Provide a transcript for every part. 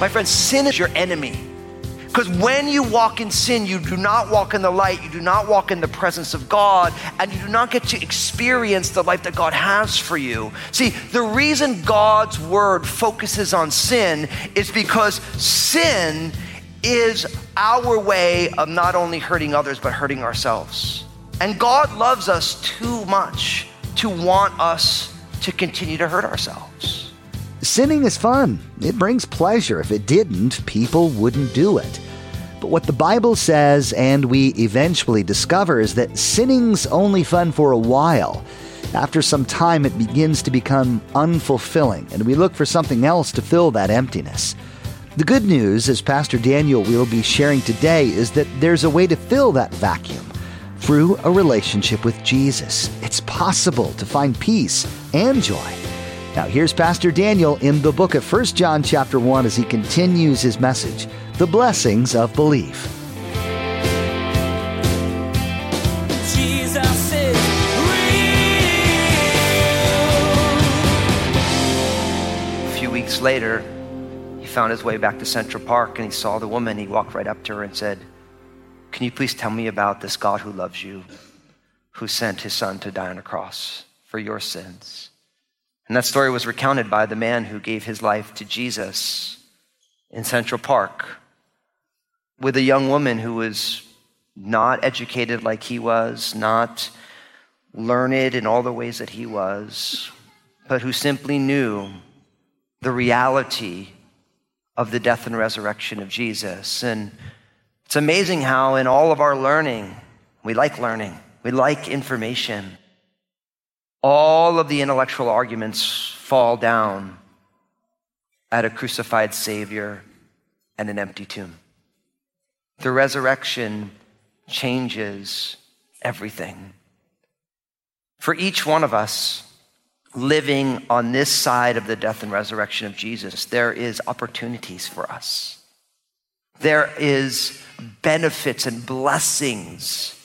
My friends, sin is your enemy. Because when you walk in sin, you do not walk in the light, you do not walk in the presence of God, and you do not get to experience the life that God has for you. See, the reason God's word focuses on sin is because sin is our way of not only hurting others, but hurting ourselves. And God loves us too much to want us to continue to hurt ourselves. Sinning is fun. It brings pleasure. If it didn't, people wouldn't do it. But what the Bible says, and we eventually discover, is that sinning's only fun for a while. After some time, it begins to become unfulfilling, and we look for something else to fill that emptiness. The good news, as Pastor Daniel will be sharing today, is that there's a way to fill that vacuum through a relationship with Jesus. It's possible to find peace and joy. Now here's Pastor Daniel in the book of 1 John chapter 1 as he continues his message, The Blessings of Belief. Jesus is real. A few weeks later, he found his way back to Central Park and he saw the woman. He walked right up to her and said, Can you please tell me about this God who loves you, who sent his son to die on a cross for your sins? And that story was recounted by the man who gave his life to Jesus in Central Park with a young woman who was not educated like he was, not learned in all the ways that he was, but who simply knew the reality of the death and resurrection of Jesus. And it's amazing how, in all of our learning, we like learning, we like information. All of the intellectual arguments fall down at a crucified Savior and an empty tomb. The resurrection changes everything. For each one of us living on this side of the death and resurrection of Jesus, there is opportunities for us. There is benefits and blessings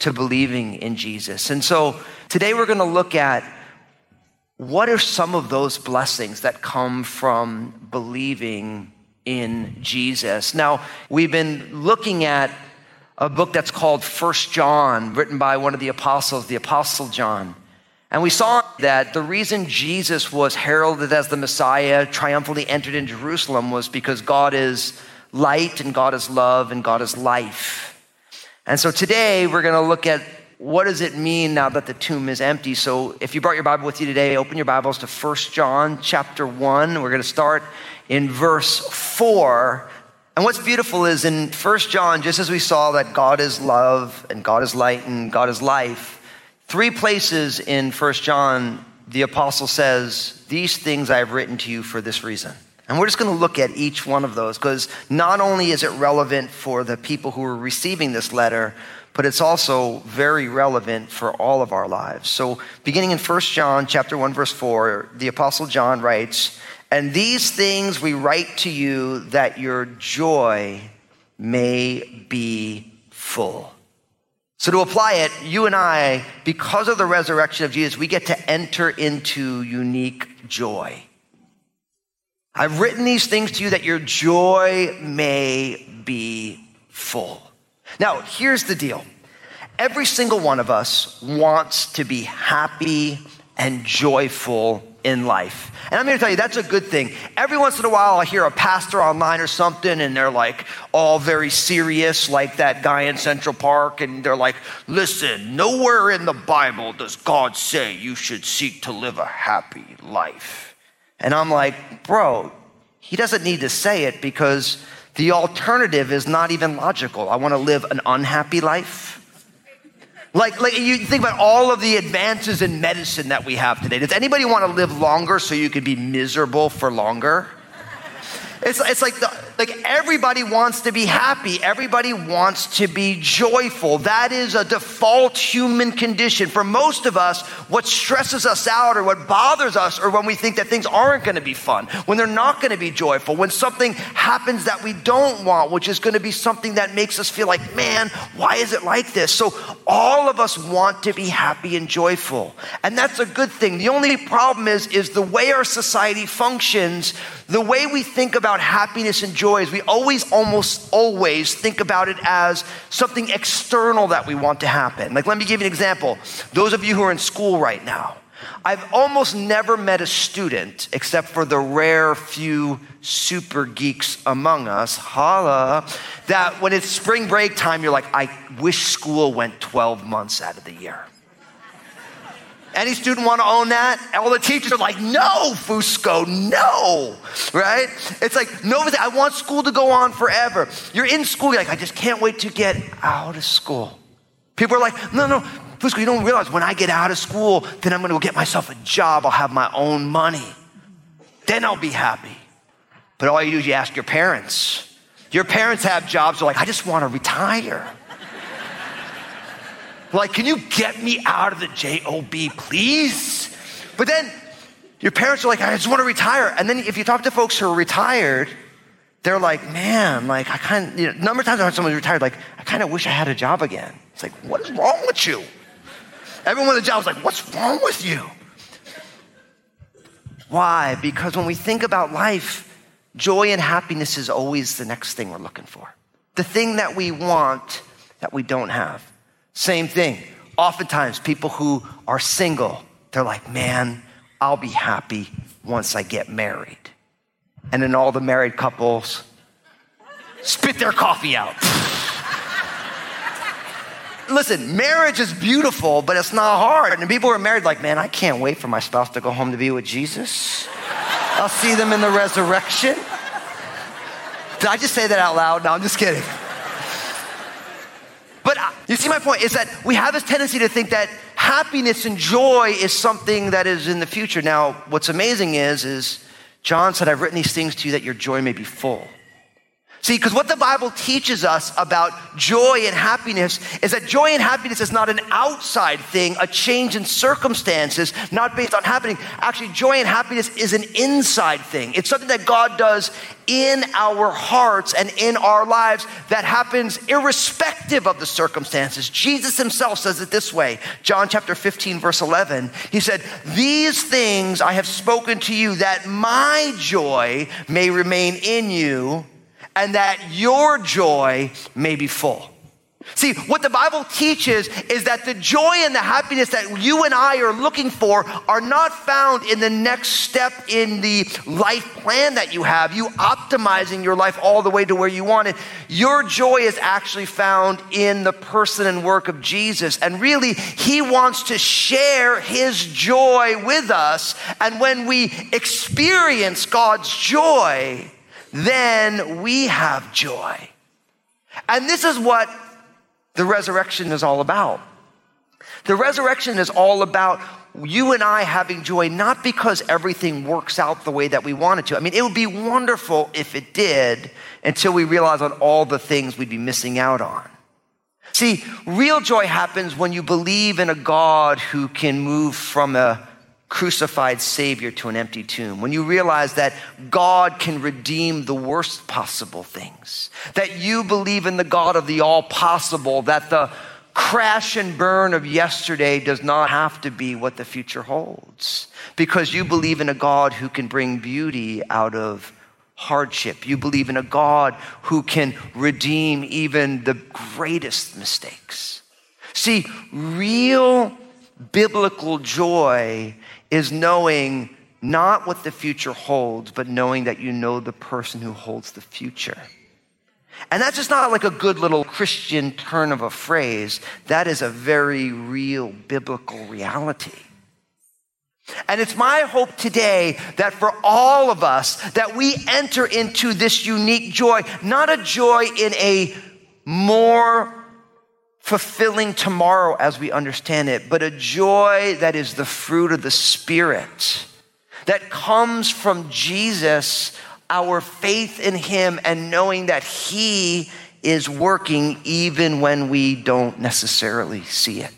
to believing in Jesus. And so today we're going to look at what are some of those blessings that come from believing in Jesus. Now, we've been looking at a book that's called First John, written by one of the apostles, the Apostle John. And we saw that the reason Jesus was heralded as the Messiah, triumphantly entered in Jerusalem, was because God is light and God is love and God is life. And so today we're going to look at what does it mean now that the tomb is empty. So if you brought your Bible with you today, open your Bibles to 1 John chapter 1. We're going to start in verse 4. And what's beautiful is in 1 John, just as we saw that God is love and God is light and God is life, three places in 1 John, the apostle says, These things I have written to you for this reason. And we're just going to look at each one of those because not only is it relevant for the people who are receiving this letter, but it's also very relevant for all of our lives. So beginning in 1 John chapter 1 verse 4, the apostle John writes, "And these things we write to you that your joy may be full." So to apply it, you and I, because of the resurrection of Jesus, we get to enter into unique joy. I've written these things to you that your joy may be full. Now, here's the deal. Every single one of us wants to be happy and joyful in life. And I'm here to tell you that's a good thing. Every once in a while, I hear a pastor online or something, and they're like all very serious, like that guy in Central Park, and they're like, listen, nowhere in the Bible does God say you should seek to live a happy life. And I'm like, bro, he doesn't need to say it because the alternative is not even logical. I want to live an unhappy life. Like, like you think about all of the advances in medicine that we have today. Does anybody want to live longer so you can be miserable for longer? It's, it's like the, like everybody wants to be happy. Everybody wants to be joyful. That is a default human condition. For most of us, what stresses us out or what bothers us or when we think that things aren't going to be fun, when they're not going to be joyful, when something happens that we don't want, which is going to be something that makes us feel like, man, why is it like this? So all of us want to be happy and joyful. And that's a good thing. The only problem is, is the way our society functions, the way we think about happiness and joy we always, almost always think about it as something external that we want to happen. Like, let me give you an example. Those of you who are in school right now, I've almost never met a student, except for the rare few super geeks among us, holla, that when it's spring break time, you're like, I wish school went 12 months out of the year. Any student want to own that? All the teachers are like, no, Fusco, no, right? It's like, no, I want school to go on forever. You're in school, you're like, I just can't wait to get out of school. People are like, no, no, Fusco, you don't realize when I get out of school, then I'm going to go get myself a job. I'll have my own money. Then I'll be happy. But all you do is you ask your parents. Your parents have jobs, they're like, I just want to retire. Like, can you get me out of the job, please? But then your parents are like, I just want to retire. And then if you talk to folks who are retired, they're like, man, like I kind of, you know, number of times I heard someone retired, like, I kind of wish I had a job again. It's like, what is wrong with you? Everyone with a job is like, what's wrong with you? Why? Because when we think about life, joy and happiness is always the next thing we're looking for. The thing that we want that we don't have. Same thing. Oftentimes, people who are single, they're like, man, I'll be happy once I get married. And then all the married couples spit their coffee out. Listen, marriage is beautiful, but it's not hard. And people who are married, like, man, I can't wait for my spouse to go home to be with Jesus. I'll see them in the resurrection. Did I just say that out loud? No, I'm just kidding. You see, my point is that we have this tendency to think that happiness and joy is something that is in the future. Now, what's amazing is, is John said, I've written these things to you that your joy may be full. See, because what the Bible teaches us about joy and happiness is that joy and happiness is not an outside thing, a change in circumstances, not based on happening. Actually, joy and happiness is an inside thing. It's something that God does in our hearts and in our lives that happens irrespective of the circumstances. Jesus himself says it this way John chapter 15, verse 11. He said, These things I have spoken to you that my joy may remain in you and that your joy may be full. See, what the Bible teaches is that the joy and the happiness that you and I are looking for are not found in the next step in the life plan that you have, you optimizing your life all the way to where you want it. Your joy is actually found in the person and work of Jesus. And really, He wants to share His joy with us. And when we experience God's joy, then we have joy. And this is what the resurrection is all about. The resurrection is all about you and I having joy, not because everything works out the way that we want it to. I mean, it would be wonderful if it did until we realize on all the things we'd be missing out on. See, real joy happens when you believe in a God who can move from a crucified Savior to an empty tomb, when you realize that God can redeem the worst possible things, that you believe in the God of the all possible, that the crash and burn of yesterday does not have to be what the future holds, because you believe in a God who can bring beauty out of hardship. You believe in a God who can redeem even the greatest mistakes. See, real biblical joy is knowing not what the future holds, but knowing that you know the person who holds the future. And that's just not like a good little Christian turn of a phrase. That is a very real biblical reality. And it's my hope today that for all of us that we enter into this unique joy, not a joy in a more fulfilling tomorrow as we understand it, but a joy that is the fruit of the Spirit that comes from Jesus our faith in Him and knowing that He is working even when we don't necessarily see it.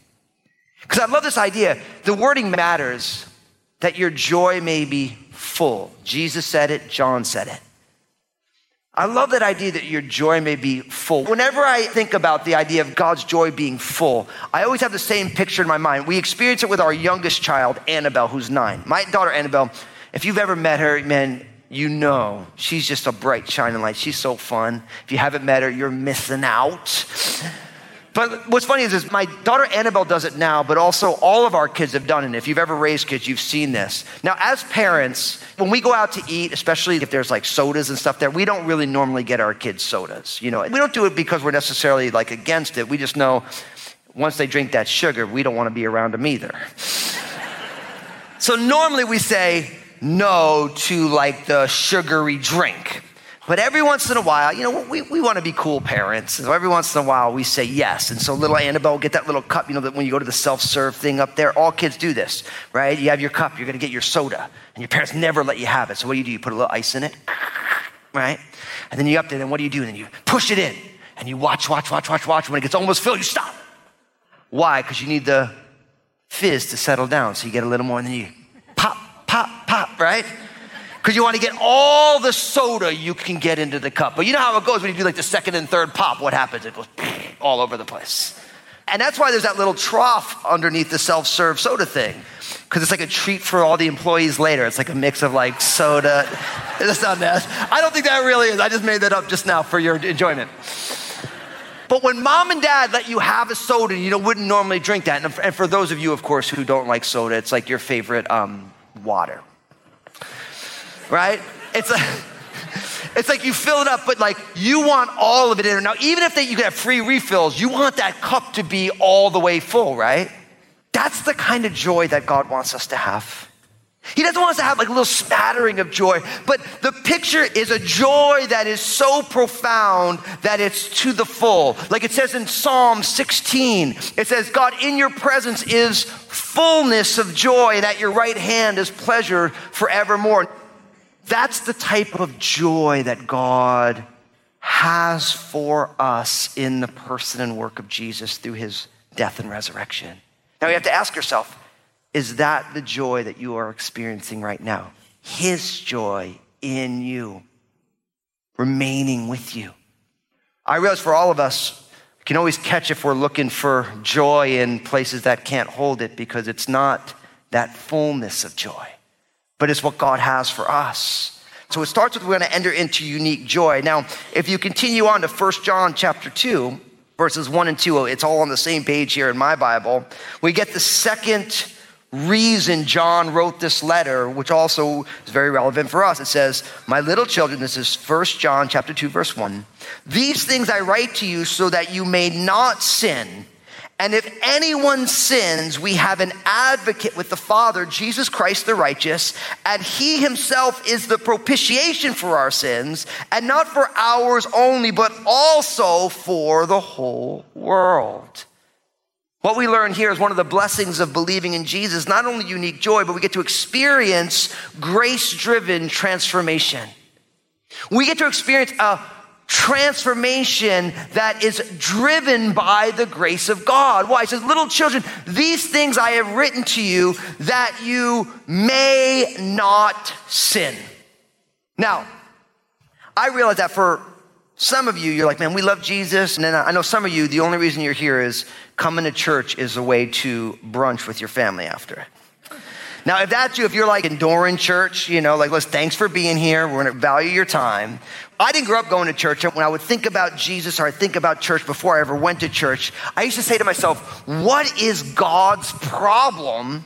Because I love this idea. The wording matters that your joy may be full. Jesus said it, John said it. I love that idea that your joy may be full. Whenever I think about the idea of God's joy being full, I always have the same picture in my mind. We experience it with our youngest child, Annabelle, who's nine. My daughter, Annabelle, if you've ever met her, man, you know she's just a bright, shining light. She's so fun. If you haven't met her, you're missing out. But what's funny is, is my daughter Annabelle does it now, but also all of our kids have done it. If you've ever raised kids, you've seen this. Now, as parents, when we go out to eat, especially if there's like sodas and stuff there, we don't really normally get our kids sodas. You know, we don't do it because we're necessarily like against it. We just know once they drink that sugar, we don't want to be around them either. so normally we say no to like the sugary drink. But every once in a while, you know, we, we want to be cool parents. So every once in a while, we say yes. And so little Annabelle get that little cup, you know, that when you go to the self serve thing up there, all kids do this, right? You have your cup, you're going to get your soda, and your parents never let you have it. So what do you do? You put a little ice in it, right? And then you up there, then what do you do? And then you push it in, and you watch, watch, watch, watch, watch. When it gets almost filled, you stop. Why? Because you need the fizz to settle down. So you get a little more, and then you pop, pop, pop, right? Because you want to get all the soda you can get into the cup. But you know how it goes when you do like the second and third pop, what happens? It goes all over the place. And that's why there's that little trough underneath the self serve soda thing. Because it's like a treat for all the employees later. It's like a mix of like soda. That's not that. I don't think that really is. I just made that up just now for your enjoyment. But when mom and dad let you have a soda, you know, wouldn't normally drink that. And for those of you, of course, who don't like soda, it's like your favorite um, water right? It's a, it's like you fill it up, but like you want all of it in there. Now, even if they, you have free refills, you want that cup to be all the way full, right? That's the kind of joy that God wants us to have. He doesn't want us to have like a little smattering of joy, but the picture is a joy that is so profound that it's to the full. Like it says in Psalm 16, it says, God, in your presence is fullness of joy, and at your right hand is pleasure forevermore. That's the type of joy that God has for us in the person and work of Jesus through his death and resurrection. Now you have to ask yourself is that the joy that you are experiencing right now? His joy in you, remaining with you. I realize for all of us, we can always catch if we're looking for joy in places that can't hold it because it's not that fullness of joy but it's what God has for us. So it starts with we're going to enter into unique joy. Now, if you continue on to 1 John chapter 2, verses 1 and 2, it's all on the same page here in my Bible. We get the second reason John wrote this letter, which also is very relevant for us. It says, My little children, this is 1 John chapter 2, verse 1. These things I write to you so that you may not sin. And if anyone sins, we have an advocate with the Father, Jesus Christ the righteous, and he himself is the propitiation for our sins, and not for ours only, but also for the whole world. What we learn here is one of the blessings of believing in Jesus, not only unique joy, but we get to experience grace driven transformation. We get to experience a transformation that is driven by the grace of God. Why? He says, Little children, these things I have written to you that you may not sin. Now, I realize that for some of you, you're like, man, we love Jesus. And then I know some of you, the only reason you're here is coming to church is a way to brunch with your family after. Now, if that's you, if you're like in Doran Church, you know, like, let's thanks for being here. We're going to value your time. I didn't grow up going to church. When I would think about Jesus or I think about church before I ever went to church, I used to say to myself, what is God's problem?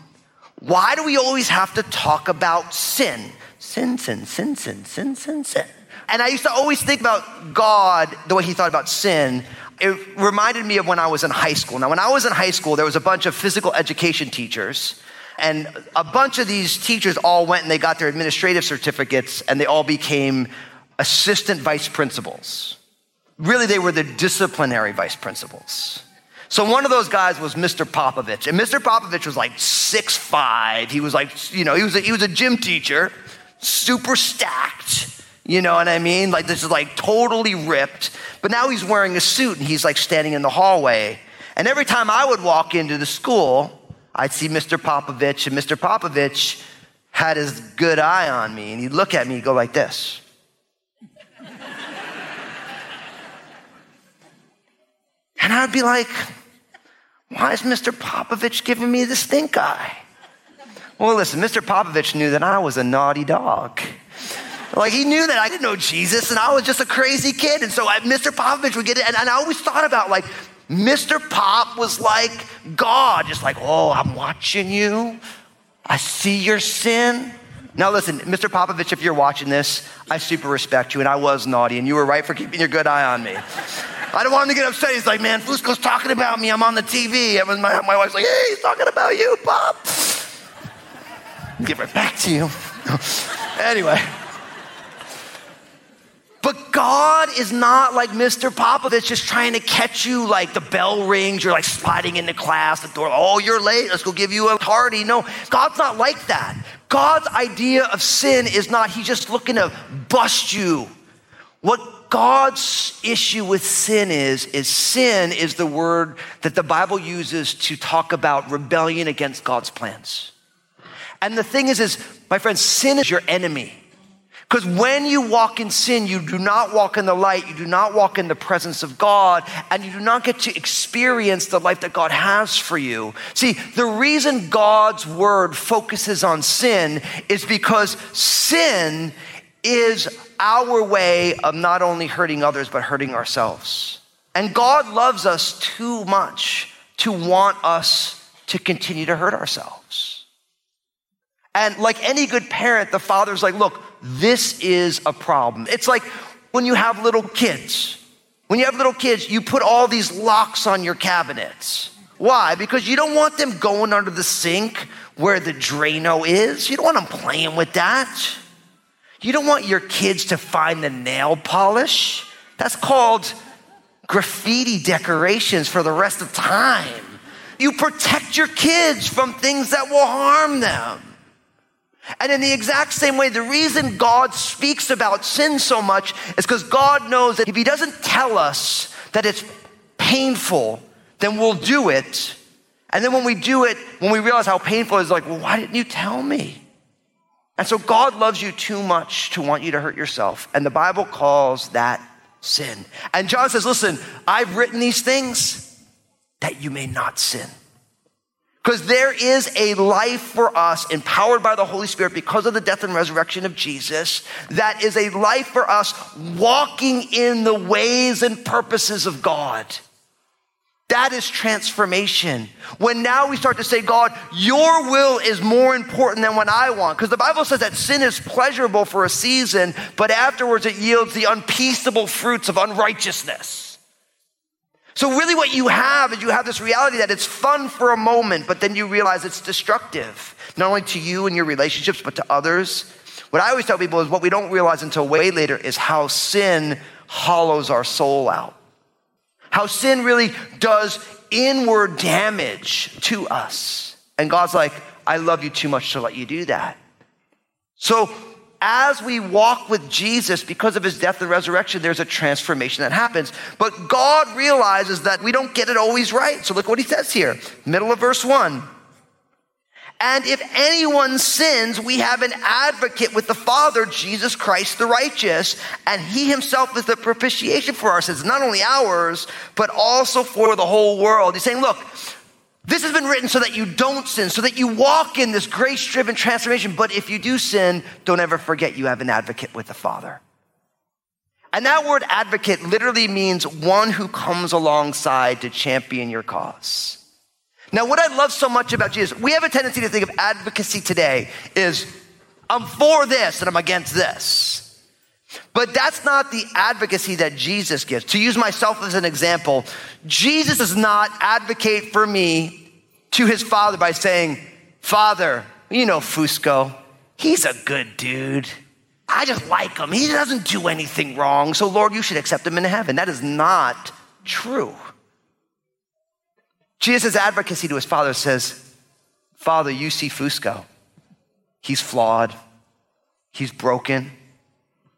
Why do we always have to talk about sin? Sin, sin, sin, sin, sin, sin, sin. And I used to always think about God the way he thought about sin. It reminded me of when I was in high school. Now, when I was in high school, there was a bunch of physical education teachers and a bunch of these teachers all went and they got their administrative certificates and they all became assistant vice principals. Really, they were the disciplinary vice principals. So one of those guys was Mr. Popovich. And Mr. Popovich was like six five. He was like, you know, he was a, he was a gym teacher, super stacked, You know what I mean? Like this is like totally ripped. But now he's wearing a suit and he's like standing in the hallway. And every time I would walk into the school, I'd see Mr. Popovich, and Mr. Popovich had his good eye on me, and he'd look at me go like this. And I'd be like, why is Mr. Popovich giving me the stink eye? Well, listen, Mr. Popovich knew that I was a naughty dog. Like he knew that I didn't know Jesus and I was just a crazy kid. And so I, Mr. Popovich would get it. And, and I always thought about like, Mr. Pop was like God, just like, oh, I'm watching you. I see your sin. Now, listen, Mr. Popovich, if you're watching this, I super respect you, and I was naughty, and you were right for keeping your good eye on me. I don't want him to get upset. He's like, man, Fusco's talking about me. I'm on the TV. And my, my wife's like, hey, he's talking about you, Pop. Give right back to you. anyway. But God is not like Mr. Popovich just trying to catch you like the bell rings, you're like sliding into class, the door, oh, you're late, let's go give you a party. No, God's not like that. God's idea of sin is not, he's just looking to bust you. What God's issue with sin is, is sin is the word that the Bible uses to talk about rebellion against God's plans. And the thing is, is, my friends, sin is your enemy. Because when you walk in sin, you do not walk in the light, you do not walk in the presence of God, and you do not get to experience the life that God has for you. See, the reason God's word focuses on sin is because sin is our way of not only hurting others, but hurting ourselves. And God loves us too much to want us to continue to hurt ourselves. And like any good parent, the father's like, look, this is a problem. It's like when you have little kids. When you have little kids, you put all these locks on your cabinets. Why? Because you don't want them going under the sink where the Drano is. You don't want them playing with that. You don't want your kids to find the nail polish. That's called graffiti decorations for the rest of time. You protect your kids from things that will harm them. And in the exact same way, the reason God speaks about sin so much is because God knows that if He doesn't tell us that it's painful, then we'll do it. And then when we do it, when we realize how painful it is, like, well, why didn't you tell me? And so God loves you too much to want you to hurt yourself. And the Bible calls that sin. And John says, listen, I've written these things that you may not sin. Because there is a life for us empowered by the Holy Spirit because of the death and resurrection of Jesus that is a life for us walking in the ways and purposes of God. That is transformation. When now we start to say, God, your will is more important than what I want. Because the Bible says that sin is pleasurable for a season, but afterwards it yields the unpeaceable fruits of unrighteousness. So, really, what you have is you have this reality that it's fun for a moment, but then you realize it's destructive, not only to you and your relationships, but to others. What I always tell people is what we don't realize until way later is how sin hollows our soul out. How sin really does inward damage to us. And God's like, I love you too much to let you do that. So, as we walk with Jesus because of his death and resurrection, there's a transformation that happens. But God realizes that we don't get it always right. So look what he says here, middle of verse one. And if anyone sins, we have an advocate with the Father, Jesus Christ the righteous, and he himself is the propitiation for our sins, not only ours, but also for the whole world. He's saying, look, this has been written so that you don't sin, so that you walk in this grace driven transformation. But if you do sin, don't ever forget you have an advocate with the Father. And that word advocate literally means one who comes alongside to champion your cause. Now, what I love so much about Jesus, we have a tendency to think of advocacy today is I'm for this and I'm against this. But that's not the advocacy that Jesus gives. To use myself as an example, Jesus does not advocate for me to his father by saying, Father, you know Fusco, he's a good dude. I just like him. He doesn't do anything wrong. So, Lord, you should accept him into heaven. That is not true. Jesus' advocacy to his father says, Father, you see Fusco. He's flawed. He's broken.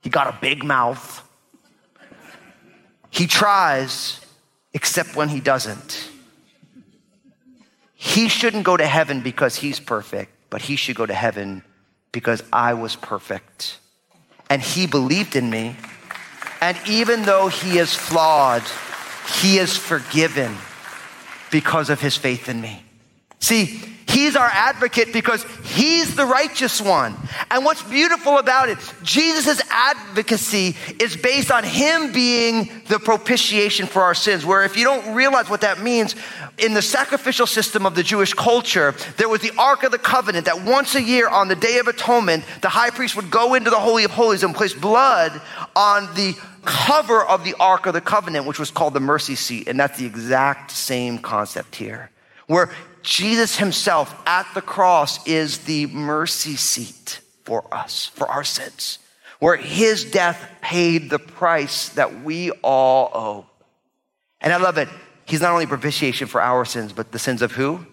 He got a big mouth. He tries, except when he doesn't. He shouldn't go to heaven because he's perfect, but he should go to heaven because I was perfect. And he believed in me. And even though he is flawed, he is forgiven because of his faith in me. See, He's our advocate because he's the righteous one. And what's beautiful about it, Jesus' advocacy is based on him being the propitiation for our sins. Where if you don't realize what that means, in the sacrificial system of the Jewish culture, there was the Ark of the Covenant that once a year on the Day of Atonement, the high priest would go into the Holy of Holies and place blood on the cover of the Ark of the Covenant, which was called the mercy seat. And that's the exact same concept here, where Jesus himself at the cross is the mercy seat for us, for our sins, where his death paid the price that we all owe. And I love it. He's not only propitiation for our sins, but the sins of who?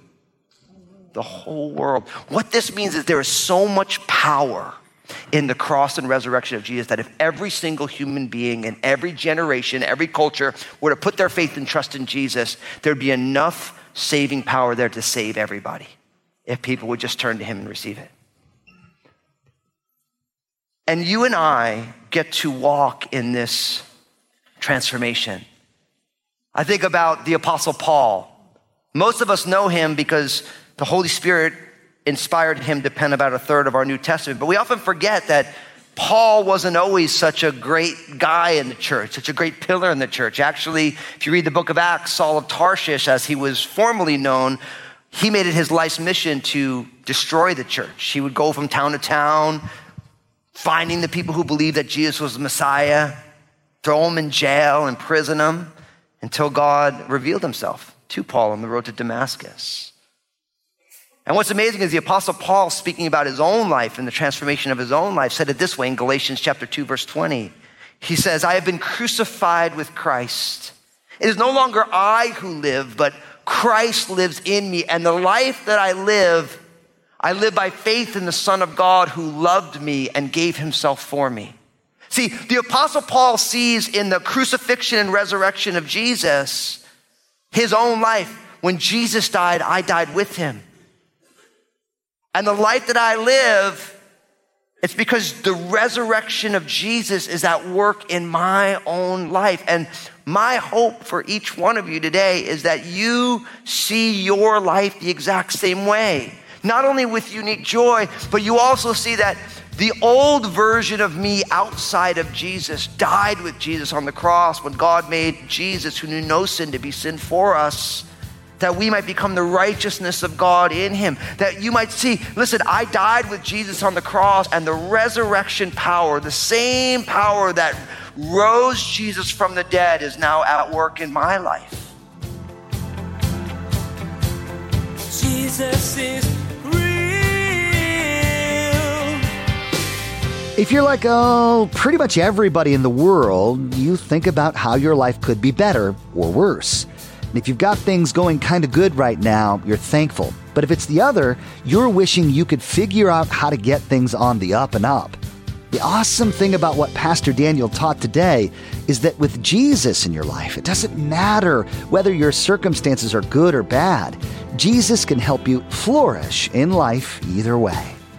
The whole world. What this means is there is so much power in the cross and resurrection of Jesus that if every single human being in every generation, every culture were to put their faith and trust in Jesus, there'd be enough saving power there to save everybody if people would just turn to Him and receive it. And you and I get to walk in this transformation. I think about the Apostle Paul. Most of us know him because the Holy Spirit inspired him to pen about a third of our New Testament, but we often forget that Paul wasn't always such a great guy in the church, such a great pillar in the church. Actually, if you read the book of Acts, Saul of Tarshish, as he was formerly known, he made it his life's mission to destroy the church. He would go from town to town, finding the people who believed that Jesus was the Messiah, throw them in jail, imprison them, until God revealed himself to Paul on the road to Damascus. And what's amazing is the apostle Paul speaking about his own life and the transformation of his own life said it this way in Galatians chapter 2 verse 20. He says, "I have been crucified with Christ. It is no longer I who live, but Christ lives in me, and the life that I live, I live by faith in the Son of God who loved me and gave himself for me." See, the apostle Paul sees in the crucifixion and resurrection of Jesus his own life. When Jesus died, I died with him. And the life that I live, it's because the resurrection of Jesus is at work in my own life. And my hope for each one of you today is that you see your life the exact same way. Not only with unique joy, but you also see that the old version of me outside of Jesus died with Jesus on the cross when God made Jesus, who knew no sin, to be sin for us that we might become the righteousness of God in him. That you might see, listen, I died with Jesus on the cross, and the resurrection power, the same power that rose Jesus from the dead, is now at work in my life. Jesus is If you're like, oh, pretty much everybody in the world, you think about how your life could be better or worse. And if you've got things going kind of good right now, you're thankful. But if it's the other, you're wishing you could figure out how to get things on the up and up. The awesome thing about what Pastor Daniel taught today is that with Jesus in your life, it doesn't matter whether your circumstances are good or bad. Jesus can help you flourish in life either way.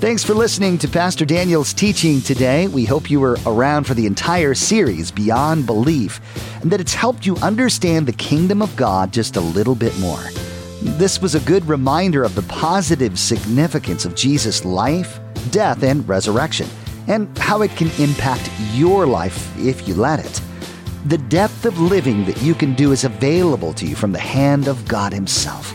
Thanks for listening to Pastor Daniel's teaching today. We hope you were around for the entire series, Beyond Belief, and that it's helped you understand the kingdom of God just a little bit more. This was a good reminder of the positive significance of Jesus' life, death, and resurrection, and how it can impact your life if you let it. The depth of living that you can do is available to you from the hand of God Himself.